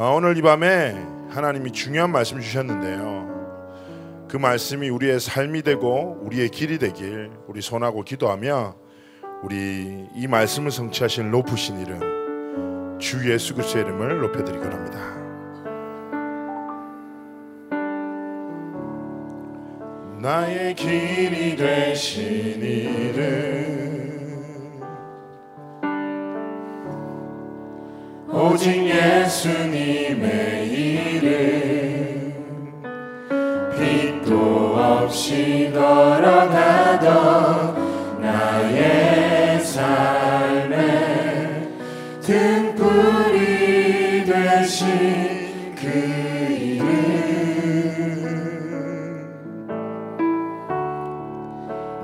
어, 오늘 이 밤에 하나님이 중요한 말씀 주셨는데요. 그 말씀이 우리의 삶이 되고 우리의 길이 되길 우리 손하고 기도하며 우리 이 말씀을 성취하신 높으신 이름 주 예수 그리스도의 이름을 높여드리기 합니다. 나의 길이 되신 이름 오직 예수님의 이름. 빛도 없이 걸어가던 나의 삶에 등불이 되신 그 이름.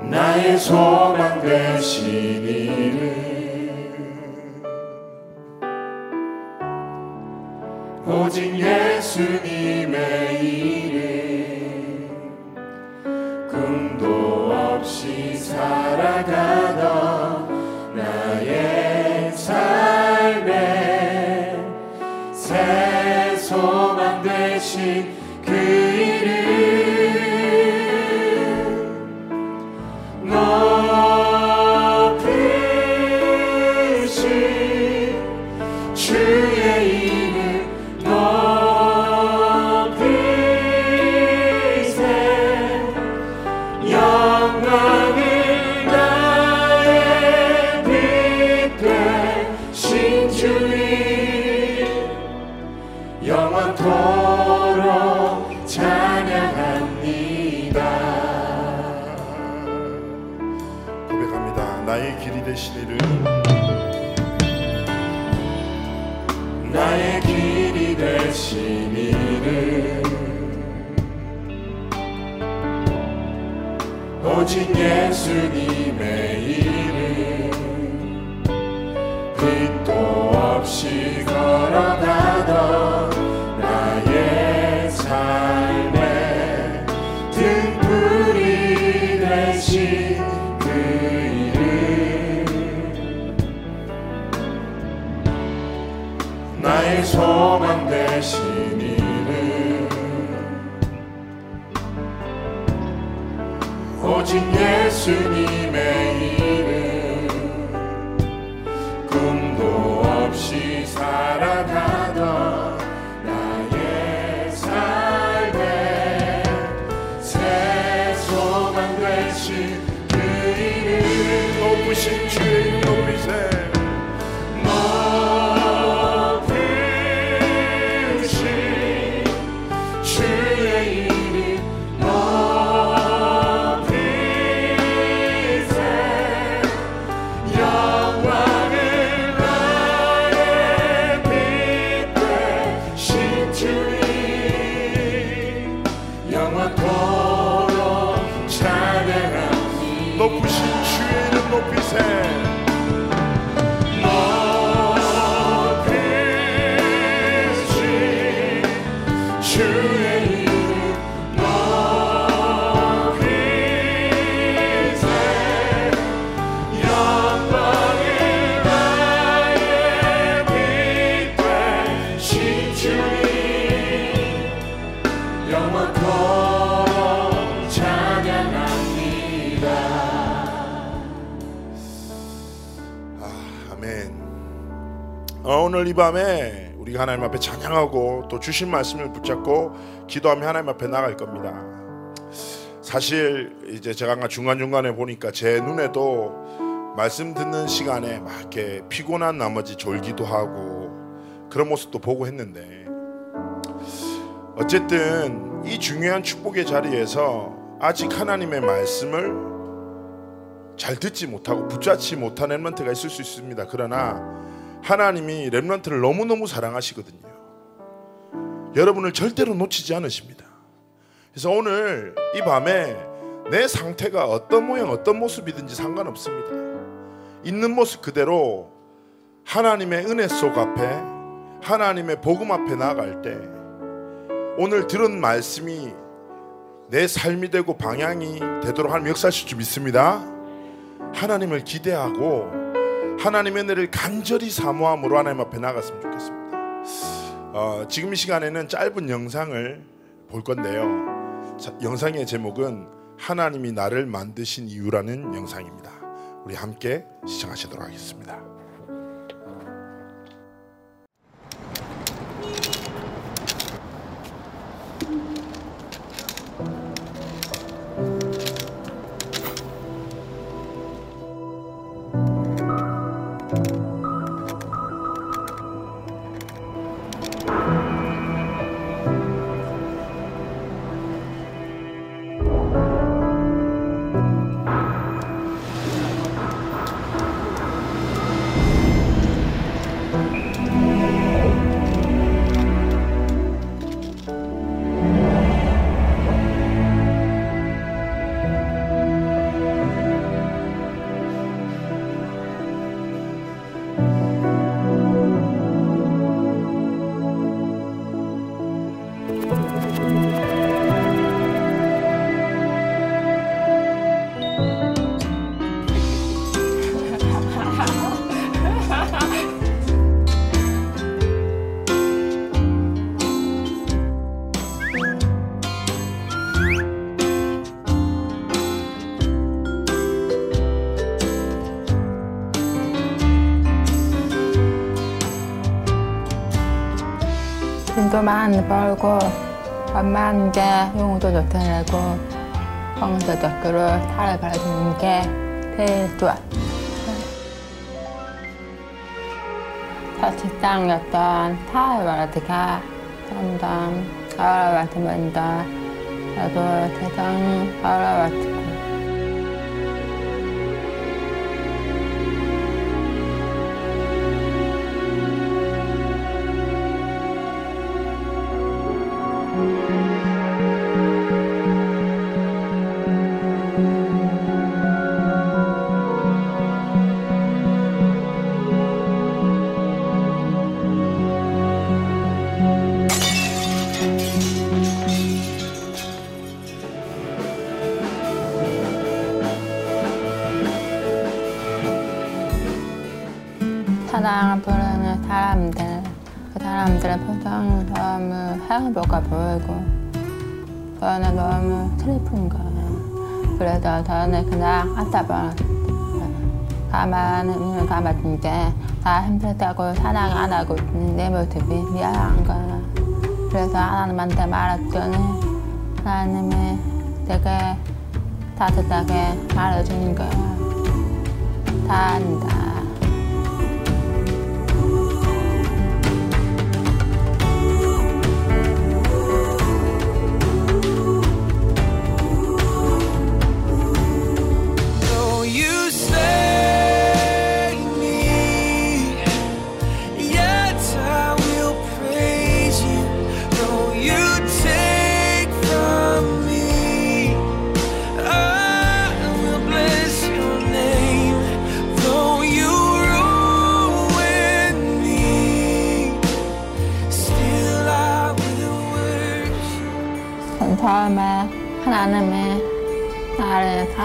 나의 소망 이 오직 예수님의 빛도 없이 걸어가던 오늘 이 밤에 우리가 하나님 앞에 찬양하고 또 주신 말씀을 붙잡고 기도하며 하나님 앞에 나갈 겁니다. 사실 이제 제가 중간 중간에 보니까 제 눈에도 말씀 듣는 시간에 막 이렇게 피곤한 나머지 졸기도 하고 그런 모습도 보고 했는데 어쨌든 이 중요한 축복의 자리에서 아직 하나님의 말씀을 잘 듣지 못하고 붙잡지 못한 렘런트가 있을 수 있습니다. 그러나 하나님이 렘런트를 너무너무 사랑하시거든요. 여러분을 절대로 놓치지 않으십니다. 그래서 오늘 이 밤에 내 상태가 어떤 모양, 어떤 모습이든지 상관없습니다. 있는 모습 그대로 하나님의 은혜 속 앞에 하나님의 복음 앞에 나아갈 때 오늘 들은 말씀이 내 삶이 되고 방향이 되도록 하나님 역사하실 줄 믿습니다. 하나님을 기대하고 하나님의 은혜를 간절히 사모함으로 하나님 앞에 나갔으면 좋겠습니다. 어, 지금 이 시간에는 짧은 영상을 볼 건데요. 자, 영상의 제목은 하나님이 나를 만드신 이유라는 영상입니다. 우리 함께 시청하시도록 하겠습니다. 많이 벌고 밥 많은 게 용도 좋다고 성서적으로 살아가는 게 제일 좋아. 첫 직장이었던 타이와드가 점점 어려워지면서 저도 세상이 어려워지 행복해 보이고 저는 너무 슬픈 거예요 그래서 저는 그냥 앉아버렸어요 가만히 눈을 감았는 게다 힘들다고 사랑 안 하고 있는 내 모습이 미안한 거예요 그래서 하나님한테 말했더니 하나님이 되게 따뜻하게 말해주는 거예요 다 안다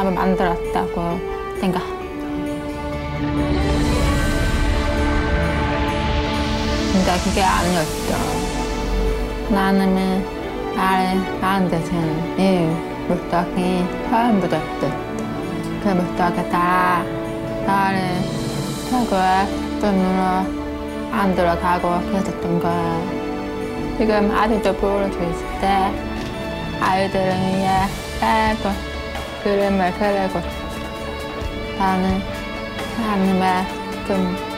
사람을 만들었다고 생각. 근데 그게 아니었죠. 하나님이 나를 만드신 이유, 목적이 처음부터 있었죠. 그 목적에 따라 나를 최고의 분으로 만들어가고 그랬었던 거예요. 지금 아직도 수 있을 때 아이들을 위해 계속 그림을 그리고 나는 하나님의 좀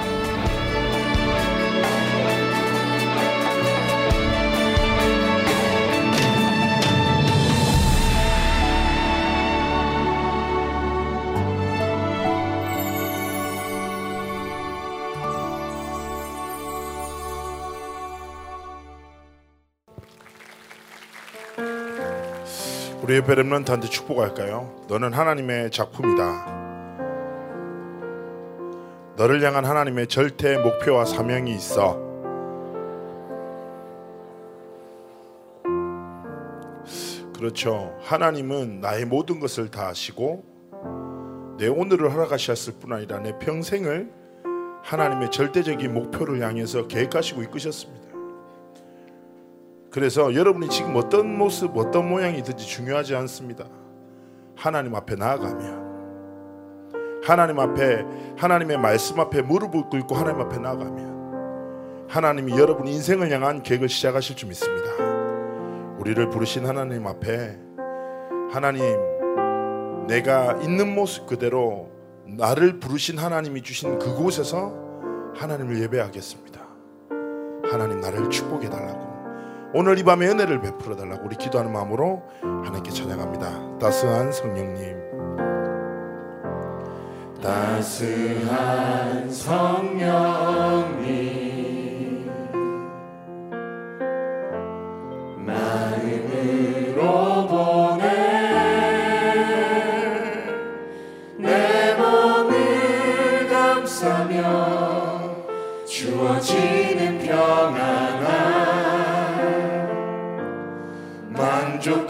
우리 옆에 렘런트한테 축복할까요? 너는 하나님의 작품이다. 너를 향한 하나님의 절대 목표와 사명이 있어. 그렇죠. 하나님은 나의 모든 것을 다 아시고 내 오늘을 허락하셨을 뿐 아니라 내 평생을 하나님의 절대적인 목표를 향해서 계획하시고 이끄셨습니다. 그래서 여러분이 지금 어떤 모습, 어떤 모양이든지 중요하지 않습니다. 하나님 앞에 나아가면 하나님 앞에 하나님의 말씀 앞에 무릎을 꿇고 하나님 앞에 나아가면 하나님이 여러분 인생을 향한 계획을 시작하실 줄 믿습니다. 우리를 부르신 하나님 앞에 하나님 내가 있는 모습 그대로 나를 부르신 하나님이 주신 그곳에서 하나님을 예배하겠습니다. 하나님 나를 축복해 달라고 오늘 이 밤에 은혜를 베풀어 달라고 우리 기도하는 마음으로 하나님께 찬양합니다. 따스한 성령님. 따스한 성령님. 주어지 만족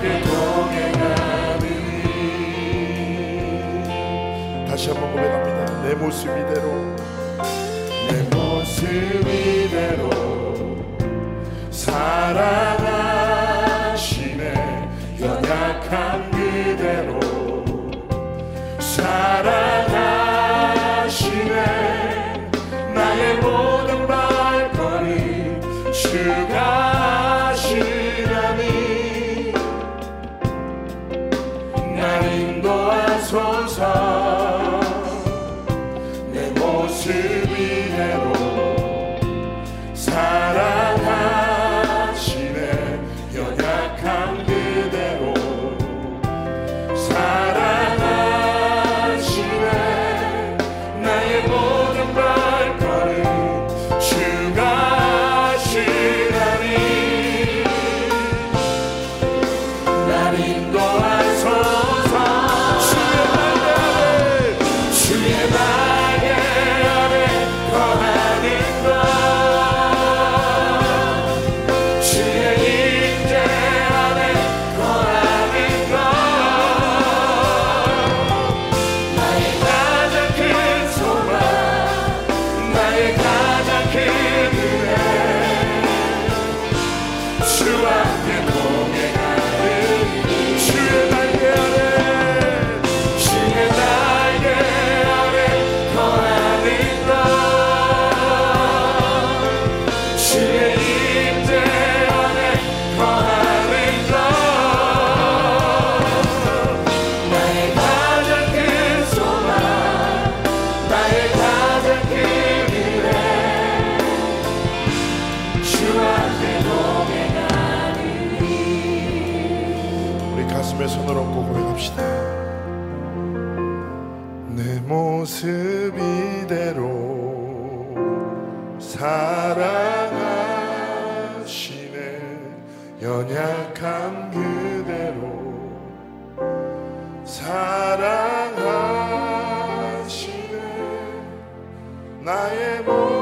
그 함께 동행하리 다시 한번 고백합니다. 내 모습 이대로. 내 모습 이대로 사랑하시네 연약한 그대로 사랑하시네 나의 모습 사랑하시네. 연약한 그대로 사랑하시네. 나의 몸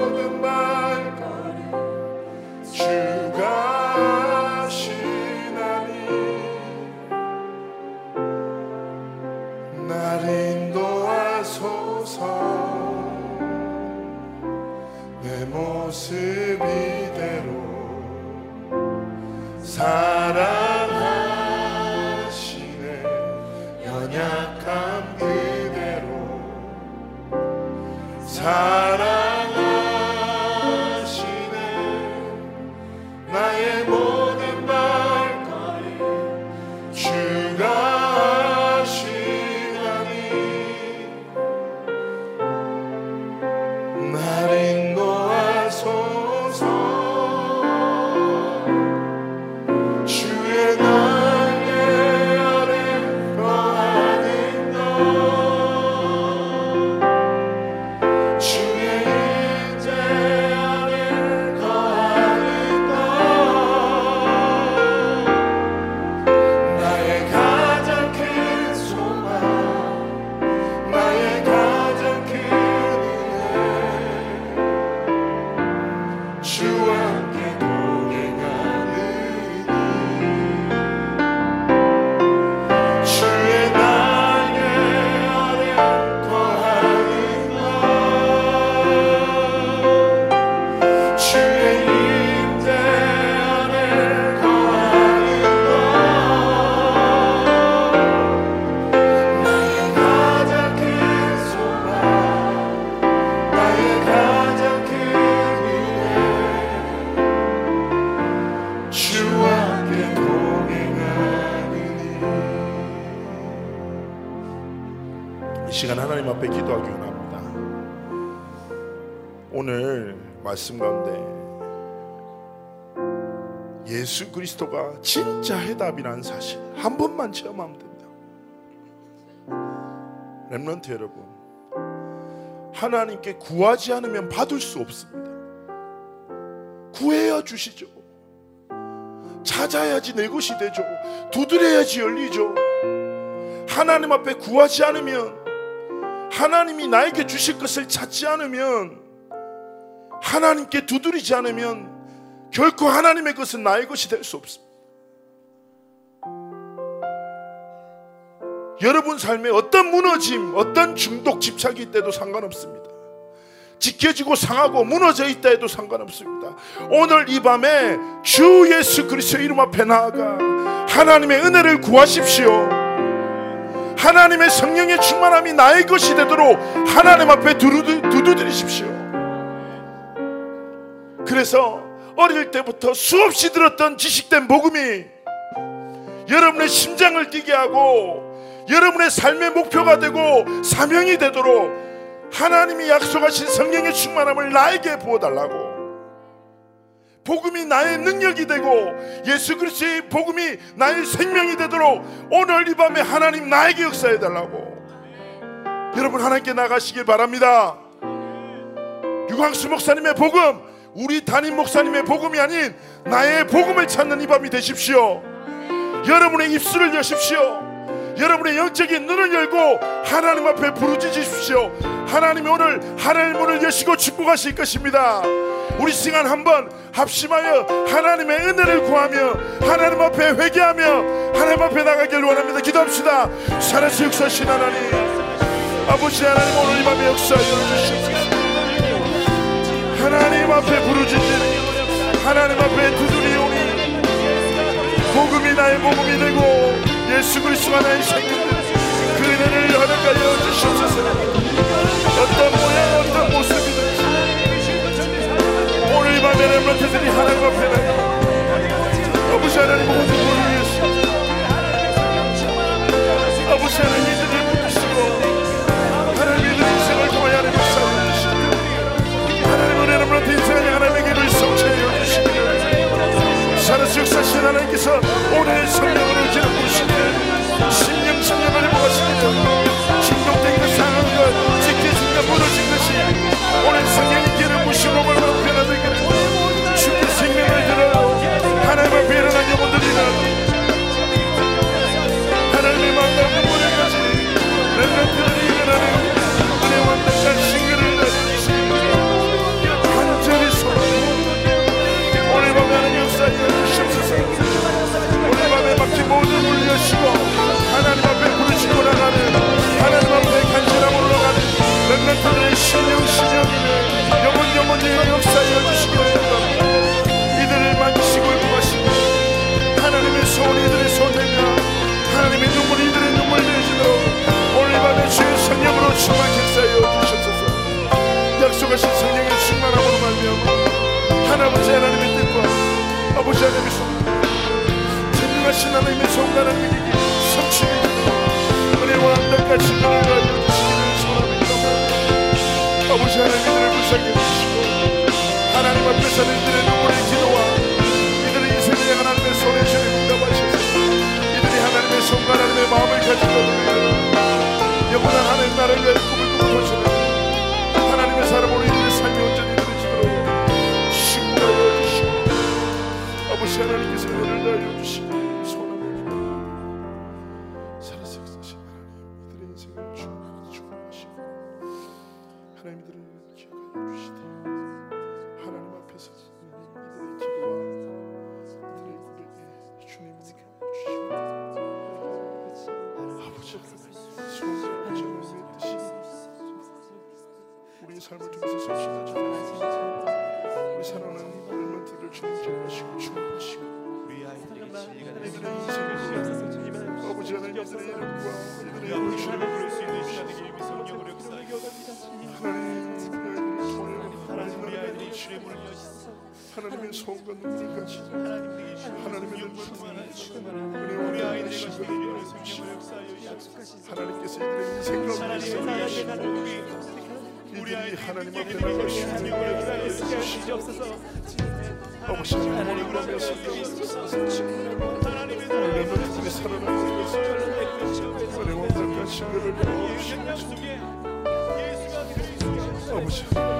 오늘 말씀 가운데 예수 그리스도가 진짜 해답이라는 사실 한 번만 체험하면 된다. 렘런트 여러분, 하나님께 구하지 않으면 받을 수 없습니다. 구해야 주시죠. 찾아야지 내 것이 되죠. 두드려야지 열리죠. 하나님 앞에 구하지 않으면 하나님이 나에게 주실 것을 찾지 않으면 하나님께 두드리지 않으면 결코 하나님의 것은 나의 것이 될 수 없습니다. 여러분 삶에 어떤 무너짐, 어떤 중독 집착이 있다도 상관없습니다. 지켜지고 상하고 무너져 있다 해도 상관없습니다. 오늘 이 밤에 주 예수 그리스도 이름 앞에 나아가 하나님의 은혜를 구하십시오. 하나님의 성령의 충만함이 나의 것이 되도록 하나님 앞에 두드리십시오. 그래서 어릴 때부터 수없이 들었던 지식된 복음이 여러분의 심장을 뛰게 하고 여러분의 삶의 목표가 되고 사명이 되도록 하나님이 약속하신 성령의 충만함을 나에게 부어달라고. 복음이 나의 능력이 되고 예수 그리스도의 복음이 나의 생명이 되도록 오늘 이 밤에 하나님 나에게 역사해 달라고. 여러분 하나님께 나가시길 바랍니다. 유광수 목사님의 복음 우리 담임 목사님의 복음이 아닌 나의 복음을 찾는 이 밤이 되십시오 여러분의 입술을 여십시오 여러분의 영적인 눈을 열고 하나님 앞에 부르짖으십시오. 하나님이 오늘 하늘의 문을 여시고 축복하실 것입니다. 우리 시간 한번 합심하여 하나님의 은혜를 구하며 하나님 앞에 회개하며 하나님 앞에 나가길 원합니다. 기도합시다. 살아서 역사하신 하나님 아버지 하나님 오늘 이 밤에 역사하여 주시옵소서. 하나님 앞에 부르짖는 하나님 앞에 두드리오니 복음이 나의 복음이 되고 예수 그리스도가 나의 생명들 신령 신령이는 영원 영원히 역사에 주시기를 원합니다 충만 역사하여 주시옵소서. 약속하신 성령의 충만함으로 말미암아 하나님의 하나님의 뜻과 아버지 하나님의 손 전능하신 하나님의 손가락 이기기 성취기 은혜와 안락과 진리를 알려주시기를 소원합니다. 아버지 하나님 이들을 불쌍히 해주시고 하나님 앞에서 이들의 눈물의 기도와 이들의 인생을 하나님의 손에 주를 응답하셔서. 이들이 하나님의 손과 하나님의 마음을 가지고 영원한 하나님 나라를 위하여 꿈을 꾸고 도시는 하나님의 사람으로 이들의 삶이 온전히 이루어지도록 신부하여 주시고 아버지 하나님께서 은혜를 다하여 고백에 주님을 주시고 아버지 삶을 통해서 성취되지 우리 사랑하는 주님 기억하시고 축복하시고 아버지 하나님 하나님의 가지고 하나님의 하나님의 은혜와 약속하신 하나님께서 하나님의 우리 이들이 아이들이 하나님 앞에 역사하여 주시옵소서 아버지 하나님 앞에 그러면 나가시는 하나님의 우리 사랑을 렘넌트들이 살아나고 그를 배워주시옵소서 예수가 그리스도의 아버지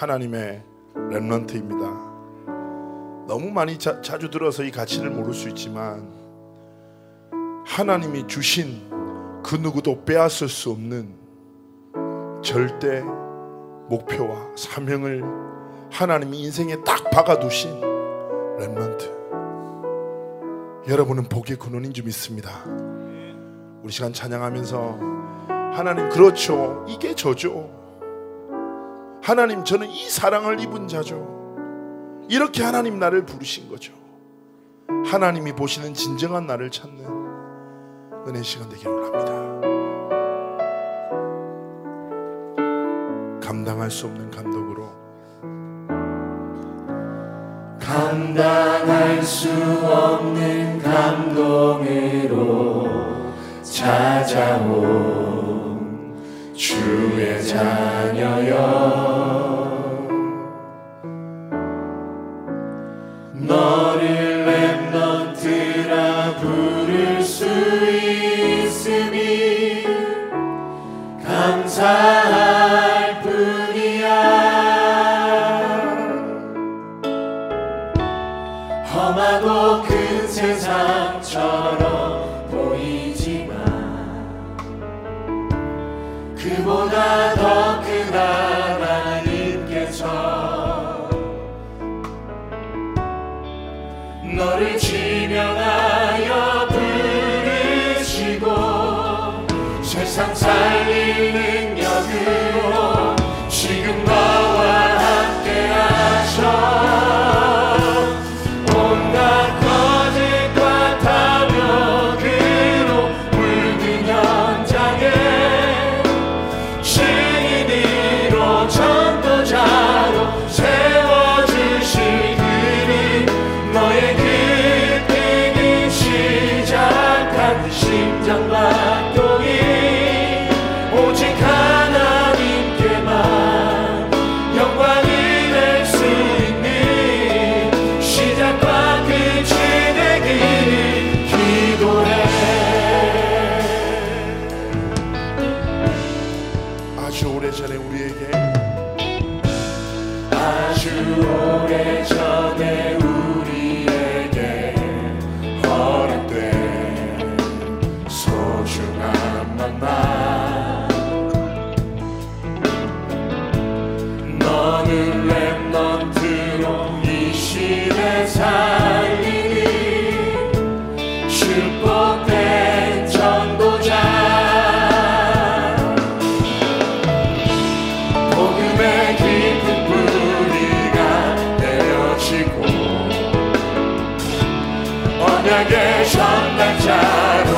하나님의 렘넌트입니다. 너무 많이 자, 자주 들어서 이 가치를 모를 수 있지만 하나님이 주신 그 누구도 빼앗을 수 없는 절대 목표와 사명을 하나님이 인생에 딱 박아두신 렘넌트 여러분은 복의 근원인 줄 믿습니다. 우리 시간 찬양하면서 하나님 그렇죠. 이게 저죠 하나님 저는 이 사랑을 입은 자죠 이렇게 하나님 나를 부르신 거죠. 하나님이 보시는 진정한 나를 찾는 은혜 시간 되기를 합니다. 감당할 수 없는 감독으로 감당할 수 없는 감동으로 찾아온 주의 자녀여. 너를 랩넌트라 부를 수 있음이 감사할 뿐이야. 험하고 큰 세상 처 언약의 전달자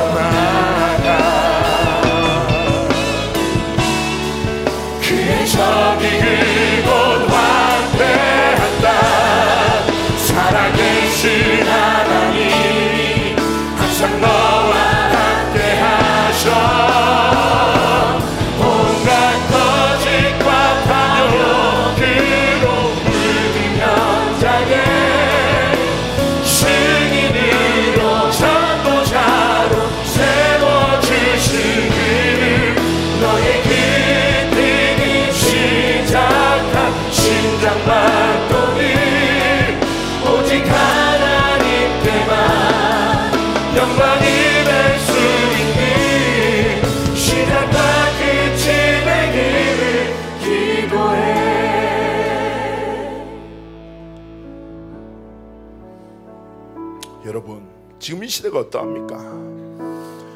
시대가 어떠합니까?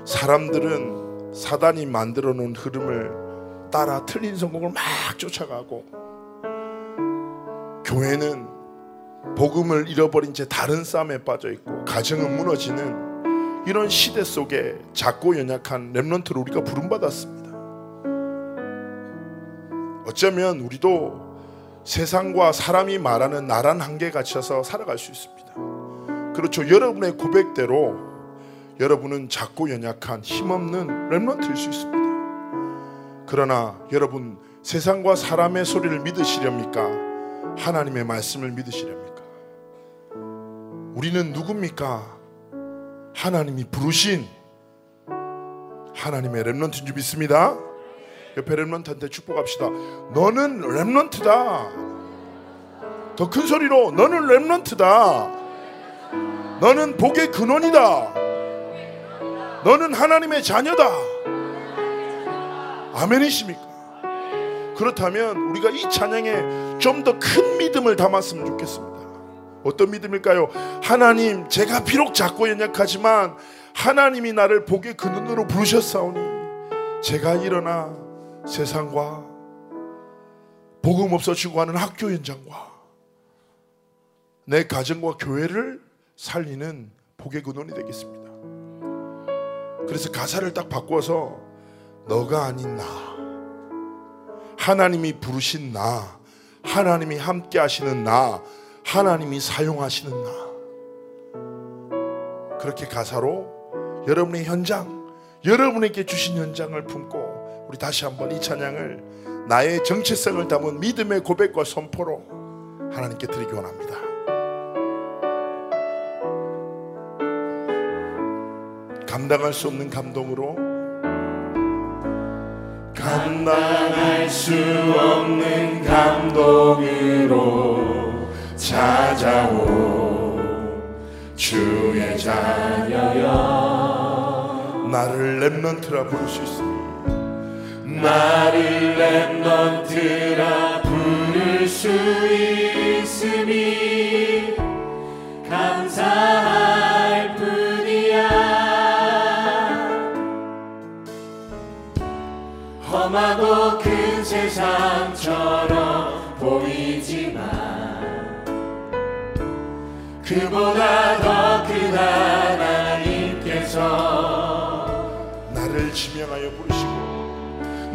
사람들은 사단이 만들어 놓은 흐름을 따라 틀린 성공을 막 쫓아가고 교회는 복음을 잃어버린 채 다른 싸움에 빠져 있고 가정은 무너지는 이런 시대 속에 작고 연약한 렘넌트를 우리가 부름받았습니다. 어쩌면 우리도 세상과 사람이 말하는 나란 한계에 갇혀서 살아갈 수 있습니다. 그렇죠. 여러분의 고백대로 여러분은 작고 연약한 힘없는 렘넌트일 수 있습니다. 그러나 여러분 세상과 사람의 소리를 믿으시렵니까? 하나님의 말씀을 믿으시렵니까? 우리는 누굽니까? 하나님이 부르신 하나님의 렘넌트인 줄 믿습니다. 옆에 렘넌트한테 축복합시다. 너는 렘넌트다. 더 큰 소리로 너는 렘넌트다. 너는 복의 근원이다. 너는 하나님의 자녀다. 아멘이십니까? 그렇다면 우리가 이 찬양에 좀 더 큰 믿음을 담았으면 좋겠습니다. 어떤 믿음일까요? 하나님, 제가 비록 작고 연약하지만 하나님이 나를 복의 근원으로 부르셨사오니 제가 일어나 세상과 복음 없어 죽어가는 학교 현장과 내 가정과 교회를 살리는 복의 근원이 되겠습니다. 그래서 가사를 딱 바꿔서 너가 아닌 나 하나님이 부르신 나 하나님이 함께 하시는 나 하나님이 사용하시는 나 그렇게 가사로 여러분의 현장 여러분에게 주신 현장을 품고 우리 다시 한번 이 찬양을 나의 정체성을 담은 믿음의 고백과 선포로 하나님께 드리기 원합니다. 감당할 수 없는 감동으로 감당할 수 없는 감동으로 찾아오. 주의 자녀여. 나를 렘넌트라 부를 수 있으니 나를 렘넌트라 부를 수 있음이 감사할 험하고 큰 세상처럼 보이지만 그보다 더 큰 하나님께서 나를 지명하여 부르시고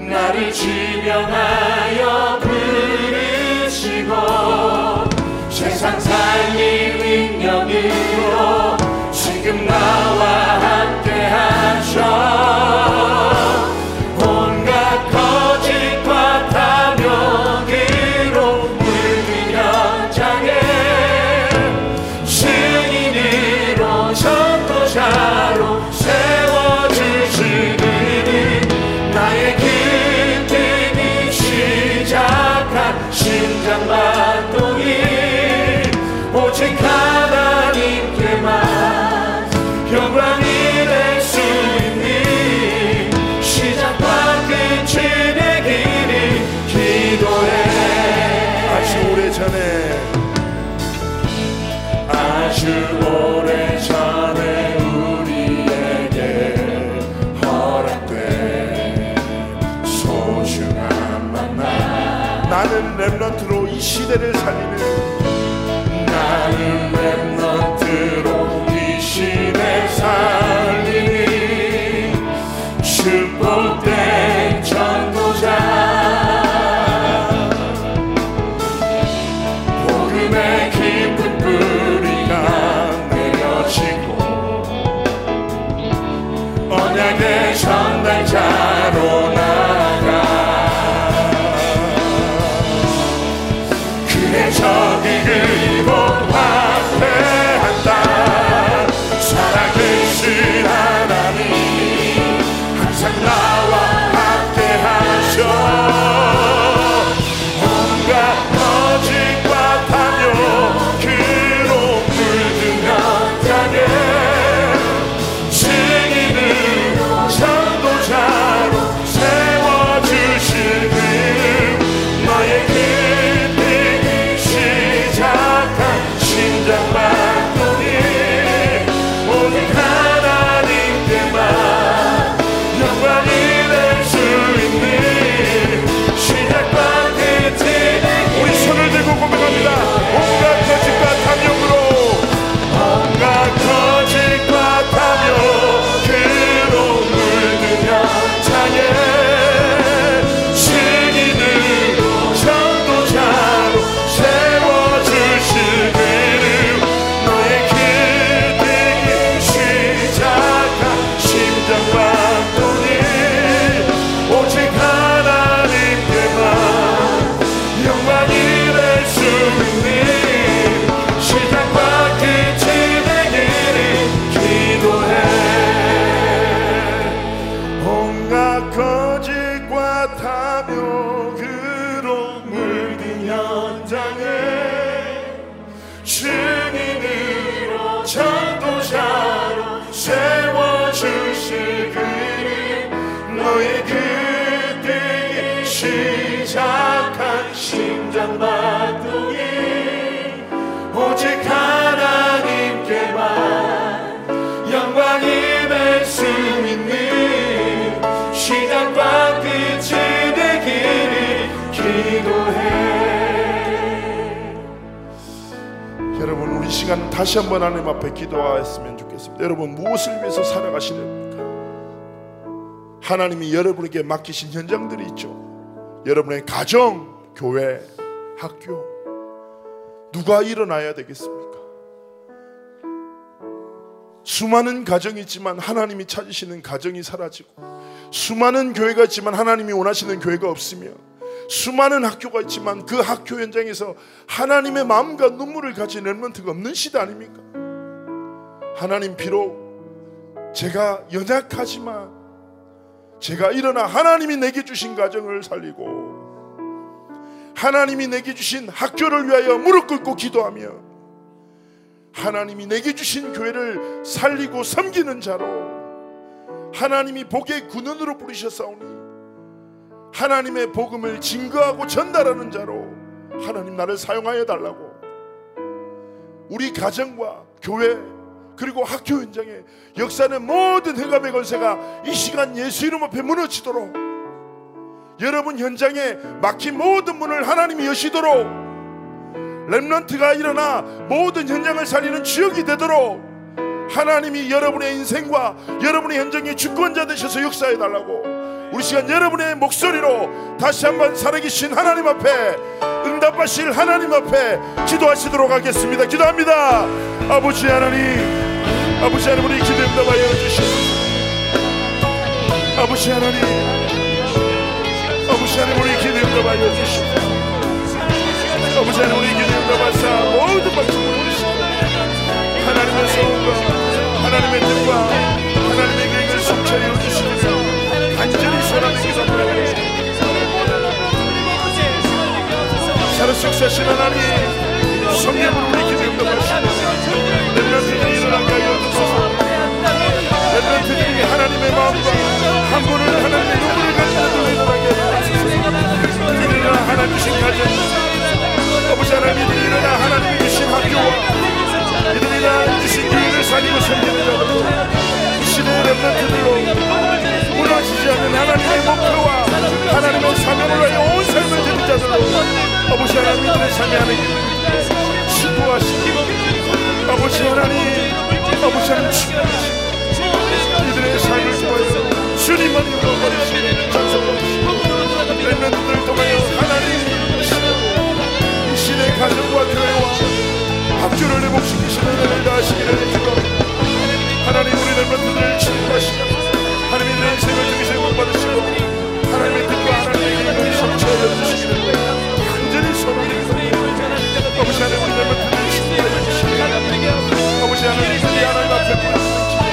나를 지명하여 부르시고 세상 살릴 능력으로 지금 나와 함께 하셔 렘넌트로 이 시대를 살리는 나는 랩 다시 한번 하나님 앞에 기도하였으면 좋겠습니다. 여러분 무엇을 위해서 살아가시렵니까? 하나님이 여러분에게 맡기신 현장들이 있죠. 여러분의 가정, 교회, 학교 누가 일어나야 되겠습니까? 수많은 가정이 있지만 하나님이 찾으시는 가정이 사라지고 수많은 교회가 있지만 하나님이 원하시는 교회가 없으며 수많은 학교가 있지만 그 학교 현장에서 하나님의 마음과 눈물을 가진 렘런트가 없는 시대 아닙니까? 하나님 비록 제가 연약하지만 제가 일어나 하나님이 내게 주신 가정을 살리고 하나님이 내게 주신 학교를 위하여 무릎 꿇고 기도하며 하나님이 내게 주신 교회를 살리고 섬기는 자로 하나님이 복의 군원으로 부르셨사오니 하나님의 복음을 증거하고 전달하는 자로 하나님 나를 사용하여 달라고. 우리 가정과 교회 그리고 학교 현장에 역사는 모든 흑암의 권세가 이 시간 예수 이름 앞에 무너지도록 여러분 현장에 막힌 모든 문을 하나님이 여시도록 렘넌트가 일어나 모든 현장을 살리는 주역이 되도록 하나님이 여러분의 인생과 여러분의 현장의 주권자 되셔서 역사해 달라고 우리 시간 여러분의 목소리로 다시 한번 살아계신 하나님 앞에 응답하실 하나님 앞에 기도하시도록 하겠습니다. 기도합니다. 아버지 하나님, 아버지 하나님 우리 기도 응답하여 주시옵소서. 아버지 하나님, 아버지 하나님 우리 기도 응답하여 주시옵소서. 아버지 하나님 우리 기도 응답하사 모든 말씀을 우리시옵소서. 하나님의 소원과 하나님의 뜻과 하나님의 살아서 역사하신 하나님 성령으로 우리 기도 응답하시고 렘런트들이 일어나게 하여 주소서. 렘런트들이 하나님의 마음과 한 분을 하나님의 눈물을 가지고 일어나게 하여 주소서 일어나 하나님 주신 가정. 아버지 하나님 이들이 일어나 하나님이 주신 학교와 이들이 일어나 주신 교회를 살리고 시대의 렘런트들로 무너지지 않는 하나님의 목표와 하나님의 사명을 위하여 온 삶을 드린 자들로 아버지 하나님 이들의 삶에 하는 신부하시고 아버지 하나님 아버지 하나님 축복하시고 이들의 삶을 통하여 주님만 영광받으시고 찬송받으시고 렘런트들을 통하여 하나님 이 시대 가정과 교회와 학교를 회복시키시는 은혜를 다하시기를 축복합니다 하나님 우리 렘런트들을 축복하시고 하나님의 인생을 통해서 영광받으시고 하나님의 뜻과 하나님의 계획을 성취하여 주시기를 간절히 소망드립니다 아버지 하나님 우리 렘런트들을 축복하여 주시고 아버지 하나님 우리 하나님 앞에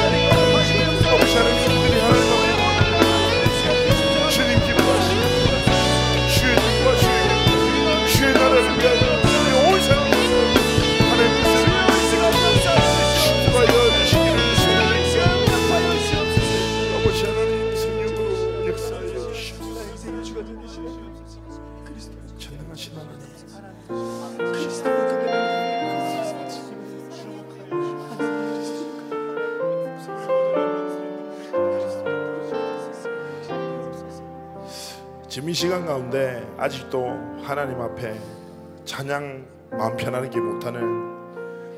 지금 이 시간 가운데 아직도 하나님 앞에 찬양 마음 편안하게 못하는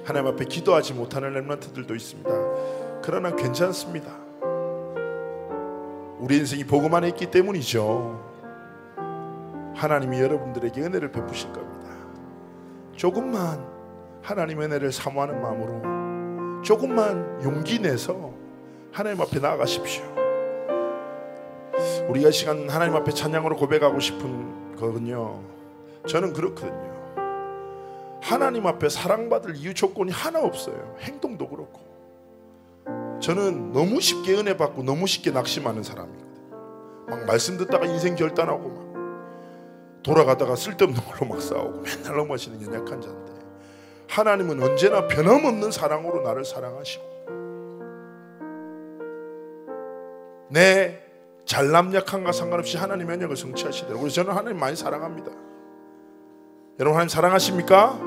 하나님 앞에 기도하지 못하는 렘런트들도 있습니다. 그러나 괜찮습니다. 우리 인생이 복음 안에 있기 때문이죠. 하나님이 여러분들에게 은혜를 베푸실 겁니다. 조금만 하나님의 은혜를 사모하는 마음으로 조금만 용기 내서 하나님 앞에 나아가십시오. 우리가 이 시간 하나님 앞에 찬양으로 고백하고 싶은 거군요. 저는 그렇거든요. 하나님 앞에 사랑받을 이유 조건이 하나 없어요. 행동도 그렇고. 저는 너무 쉽게 은혜 받고 너무 쉽게 낙심하는 사람이거든요. 막 말씀 듣다가 인생 결단하고 막 돌아가다가 쓸데없는 걸로 막 싸우고 맨날 넘어지는 연약한 자인데 하나님은 언제나 변함없는 사랑으로 나를 사랑하시고 내 잘남 약함과 상관없이 하나님의 언약을 성취하시더라고요. 그래서 저는 하나님 많이 사랑합니다. 여러분 하나님 사랑하십니까?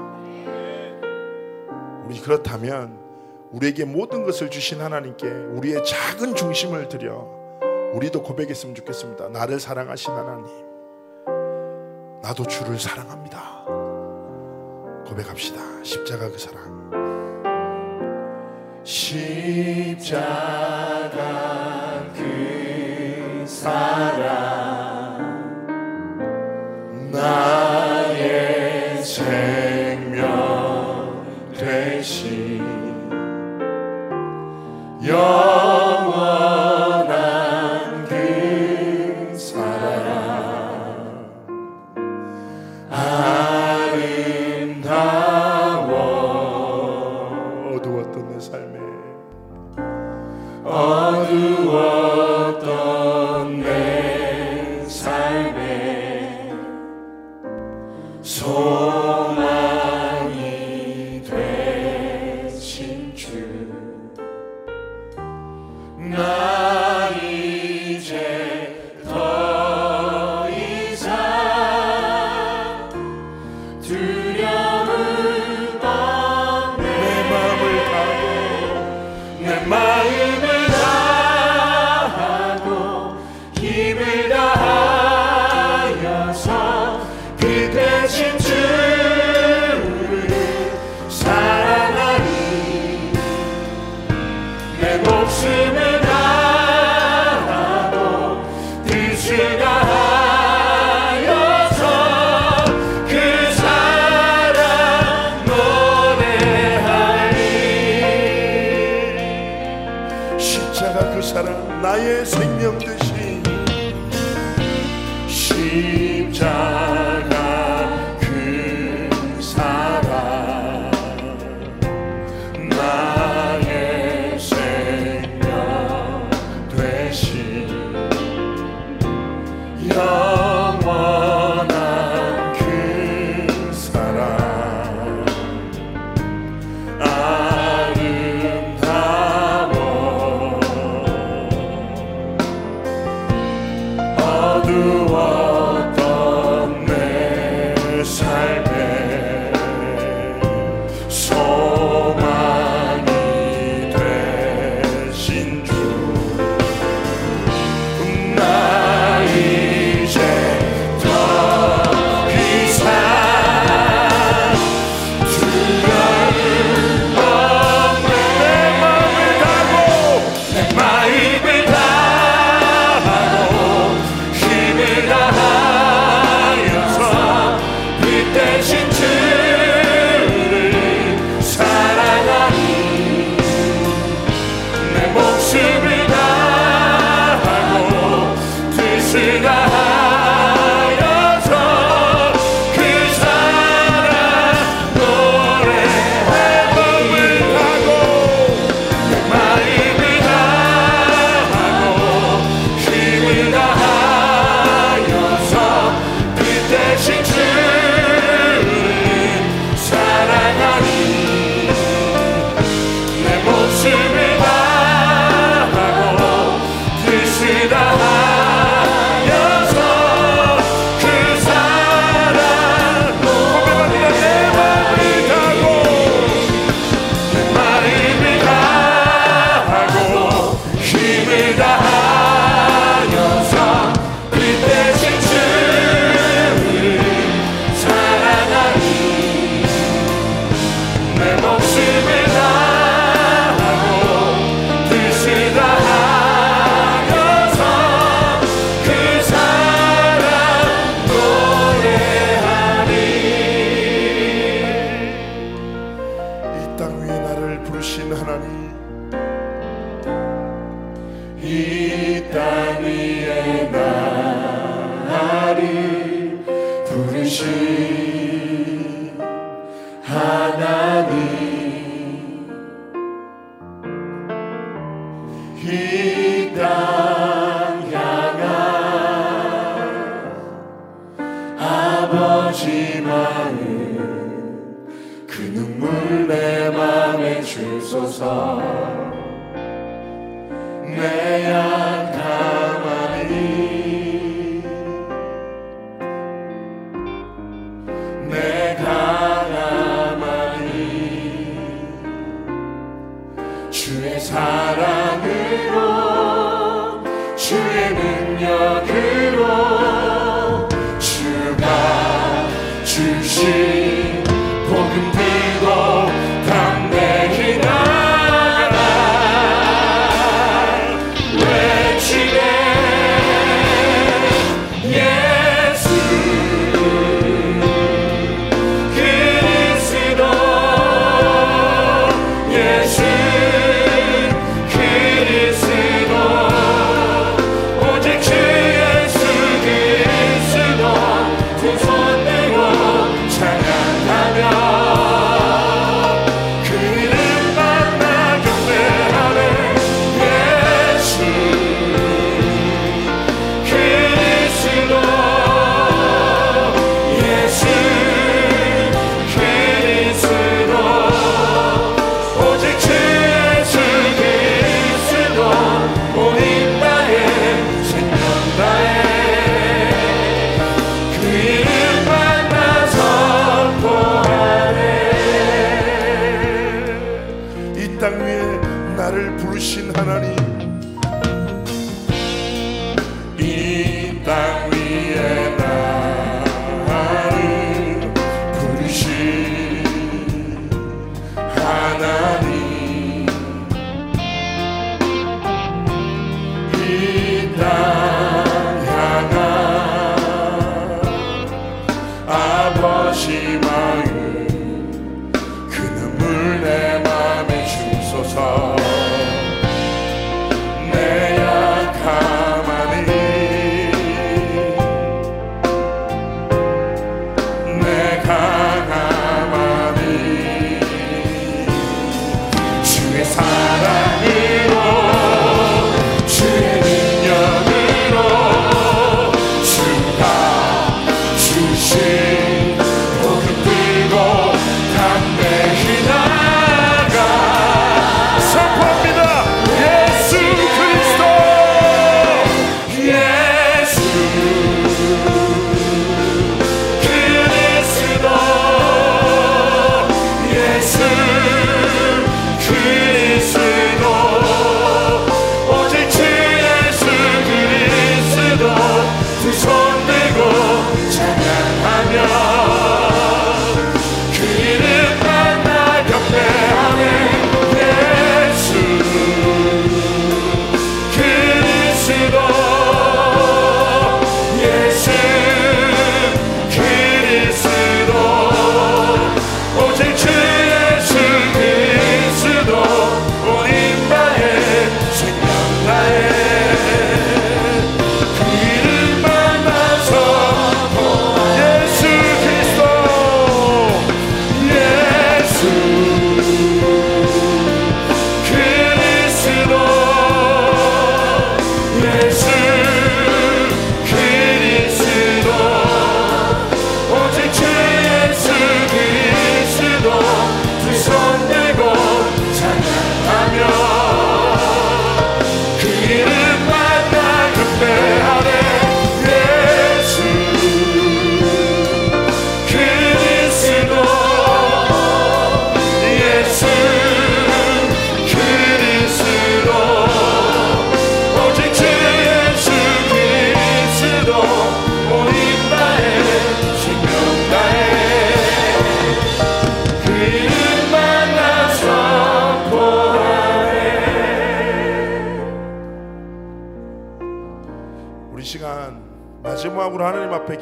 우리 그렇다면 우리에게 모든 것을 주신 하나님께 우리의 작은 중심을 드려 우리도 고백했으면 좋겠습니다. 나를 사랑하신 하나님. 나도 주를 사랑합니다. 고백합시다. 십자가 그 사랑. 십자가 그 사랑. 나의 생명 대신 영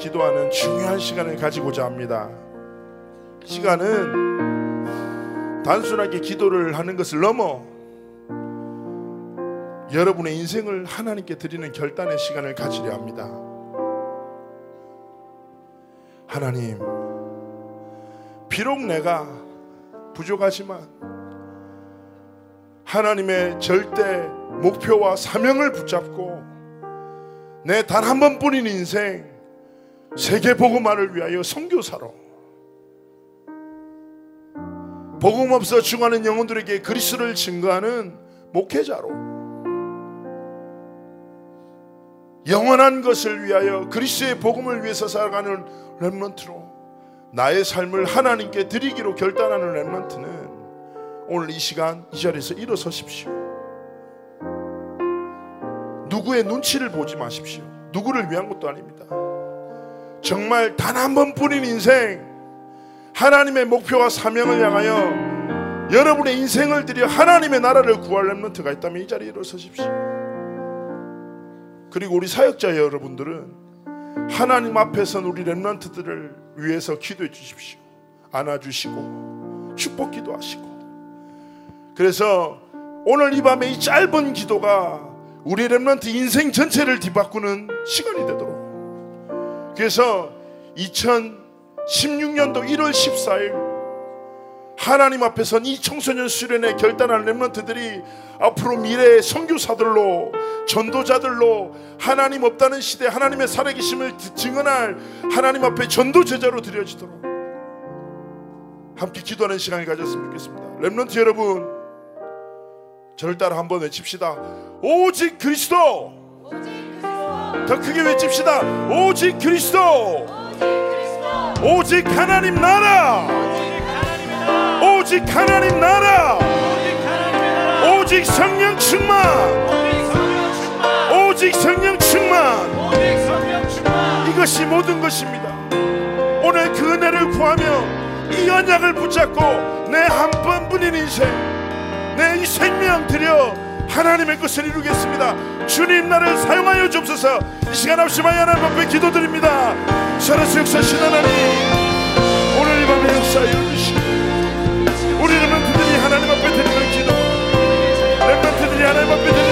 기도하는 중요한 시간을 가지고자 합니다. 시간은 단순하게 기도를 하는 것을 넘어 여러분의 인생을 하나님께 드리는 결단의 시간을 가지려 합니다. 하나님, 비록 내가 부족하지만 하나님의 절대 목표와 사명을 붙잡고 내 단 한 번뿐인 인생 세계 복음화를 위하여 선교사로 복음 없어 죽어가는 영혼들에게 그리스도를 증거하는 목회자로 영원한 것을 위하여 그리스도의 복음을 위해서 살아가는 렘넌트로 나의 삶을 하나님께 드리기로 결단하는 렘넌트는 오늘 이 시간 이 자리에서 일어서십시오. 누구의 눈치를 보지 마십시오. 누구를 위한 것도 아닙니다. 정말 단 한 번뿐인 인생 하나님의 목표와 사명을 향하여 여러분의 인생을 들여 하나님의 나라를 구할 렘넌트가 있다면 이 자리에 일어서십시오. 그리고 우리 사역자 여러분들은 하나님 앞에선 우리 렘넌트들을 위해서 기도해 주십시오. 안아주시고 축복 기도하시고 그래서 오늘 이 밤에 이 짧은 기도가 우리 렘넌트 인생 전체를 뒤바꾸는 시간이 되도록 그래서 2016년도 1월 14일 하나님 앞에선 이 청소년 수련회 결단한 렘넌트들이 앞으로 미래의 선교사들로 전도자들로 하나님 없다는 시대 하나님의 살아계심을 증언할 하나님 앞에 전도 제자로 드려지도록 함께 기도하는 시간을 가졌으면 좋겠습니다. 렘넌트 여러분, 저를 따라 한번 외칩시다. 오직 그리스도. 더 크게 외칩시다. 오직 그리스도. 오직 하나님 나라. 오직 하나님 나라. 오직 성령 충만. 오직 성령 충만. 이것이 모든 것입니다. 오늘 그 은혜를 구하며 이 언약을 붙잡고 내 한 번뿐인 인생, 내 이 생명 들여 하나님의 것을 이루겠습니다. 주님 나를 사용하여 주옵소서. 이 시간 없이만 하나님 앞에 기도드립니다. 살아서 역사신 하나님, 오늘 이 밤에 역사하여 주시고 우리 렘런트들이 하나님 앞에 드리는 기도, 렘런트들이 하나님 앞에 드리는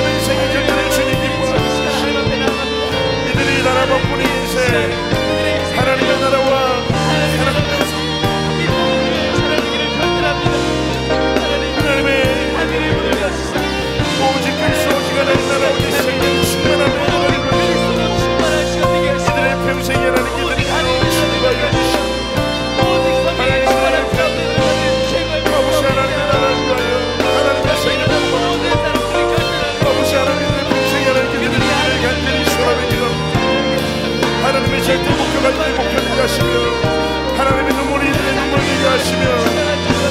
하시며 하나님의 눈물이 이들의 눈물을 되게 하시며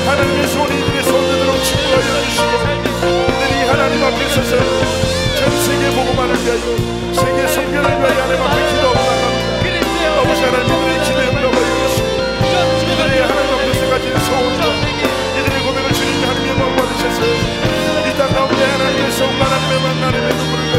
하나님의 손이 이들의 손들도록 축복하여 주시고 이들이 하나님 앞에 서서 전 세계 복음화를 위하여 세계 성결을 위하여 하나님 앞에 기도하고 나갑니다. 아버지 하나님 이들의 기도에 응답하여 주시고 이들의 하나님 앞에서 가진 소원과 이들의 고백을 주님 하나님의 마음 받으셔서 이 땅 가운데 하나님의 소원 하나님의 만나님의 눈물을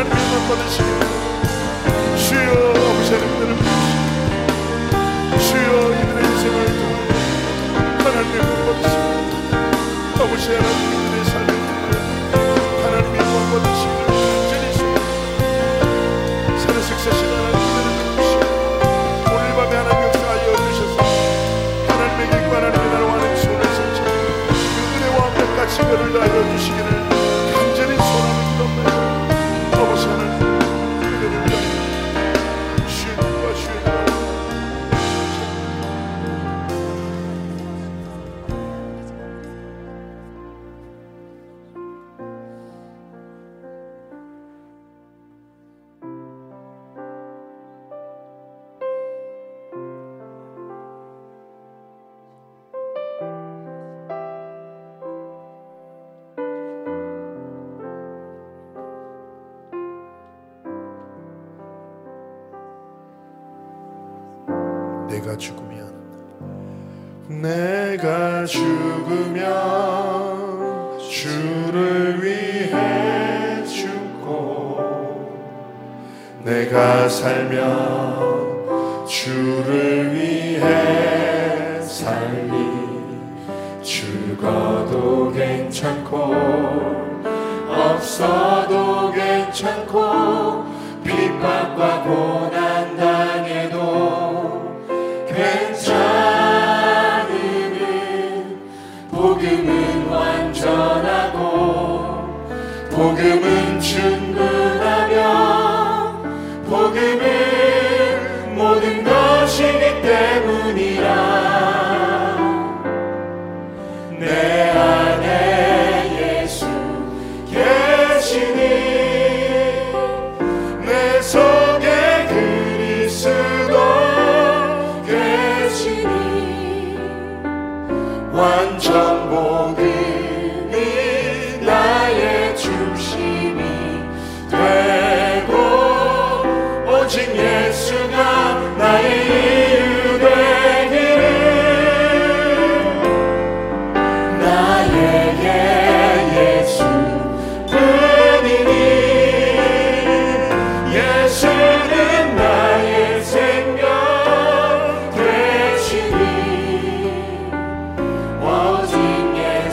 하여 하나님의 만 받으시며 주여 아버지 하나님들을 부르시고 주여 이들의 인생을 통하여 하나님의 만 받으시고 아버지 하나님 이들의 삶을 통하여 하나님의 만 받으시기를 간절히 소원합니다 살아서 사신 하나님들을 부르시고 오늘 밤에 하나님 역사하여 주셔서 하나님의 길과 하나님의 나라와 하나님의 손을 성취 그 은혜와 함께 같이 그를 다하여 주시기를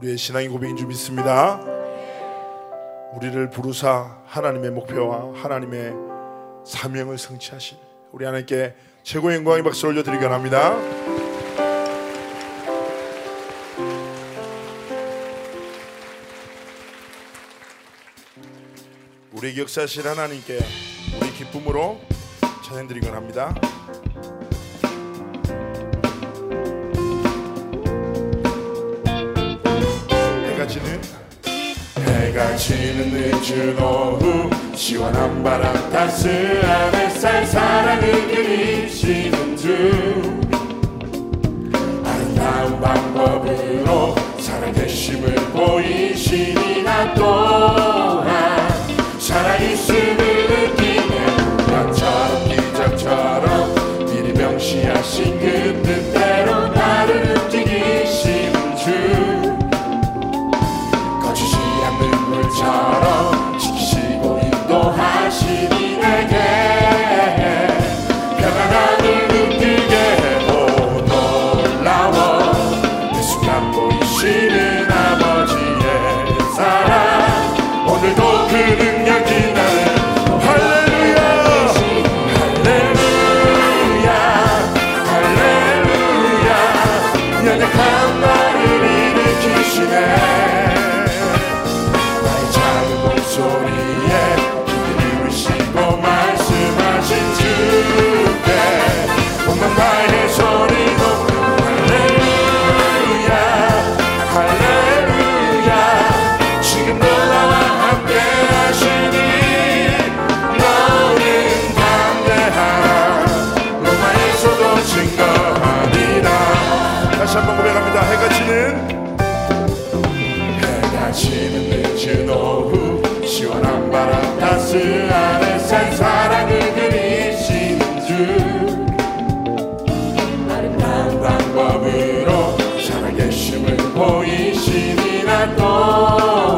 우리의 신앙의 고백인 줄 믿습니다. 우리를 부르사 하나님의 목표와 하나님의 사명을 성취하신 우리 하나님께 최고의 영광의 박수 올려드리기 바랍니다. 우리 역사실 하나님께 우리 기쁨으로 찬양드리곤 합니다. 지는 늦은 오후 시원한 바람 따스한 햇살 사랑을 그리시는 중. 아름다운 방법으로 사랑의 심을 보이시니 나또 Lord.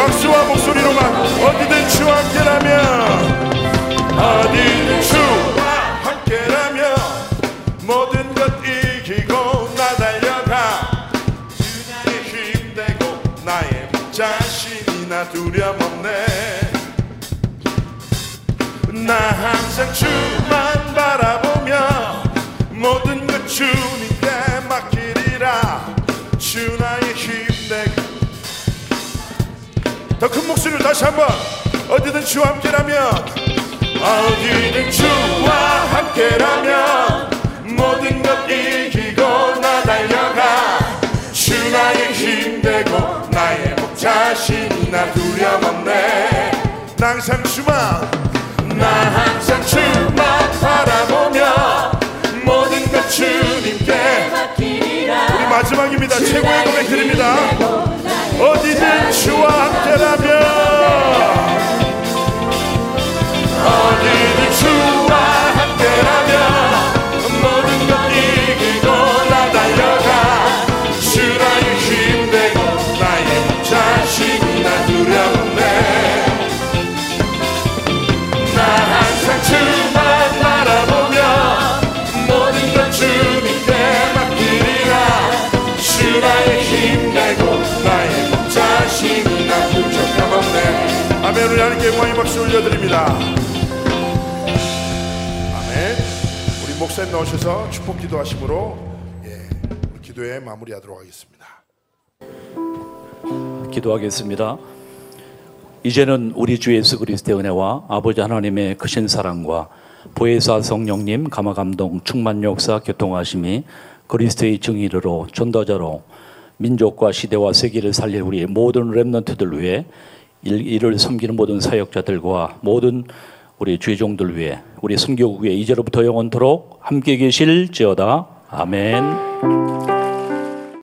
박수와 목소리로만 어디든 주와 함께라면 어디든 주와 함께라면 모든 것 이기고 나 달려가 그날이 힘되고 나의 자신이나 두려움 없네 나 항상 주만 바라보며 모든 것 주. 다시 한번 어디든 주와 함께라면 어디든 주와 함께라면 모든 것 이기고 나 달려가 주 나의 힘 되고 나의 목자신 나 두려움 없네. 나 항상 주만 나 항상 주만 바라보며 모든 것 주님께. 우리 마지막입니다. 최고의 고백 드립니다 어디든 주와 함께라면. 어디 하나님께 영광의 박수 올려드립니다. 아멘. 우리 목사님 나오셔서 축복 기도하심으로 예, 기도에 마무리하도록 하겠습니다. 기도하겠습니다. 이제는 우리 주 예수 그리스도의 은혜와 아버지 하나님의 크신 사랑과 보혜사 성령님 감화 감동 충만 역사 교통하심이 그리스도의 증인으로 전도자로 민족과 시대와 세계를 살릴 우리 모든 렘넌트들 위해 일- 이를 섬기는 모든 사역자들과 모든 우리 주의종들 위해 우리 선교국 위에 이제로부터 영원토록 함께 계실지어다 아멘.